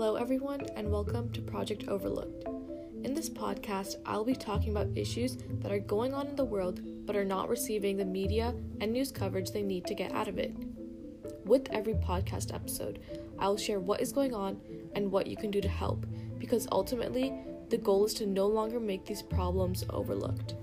Hello, everyone, and welcome to Project Overlooked. In this podcast, I'll be talking about issues that are going on in the world but are not receiving the media and news coverage they need to get out of it. With every podcast episode, I will share what is going on and what you can do to help, because ultimately, the goal is to no longer make these problems overlooked.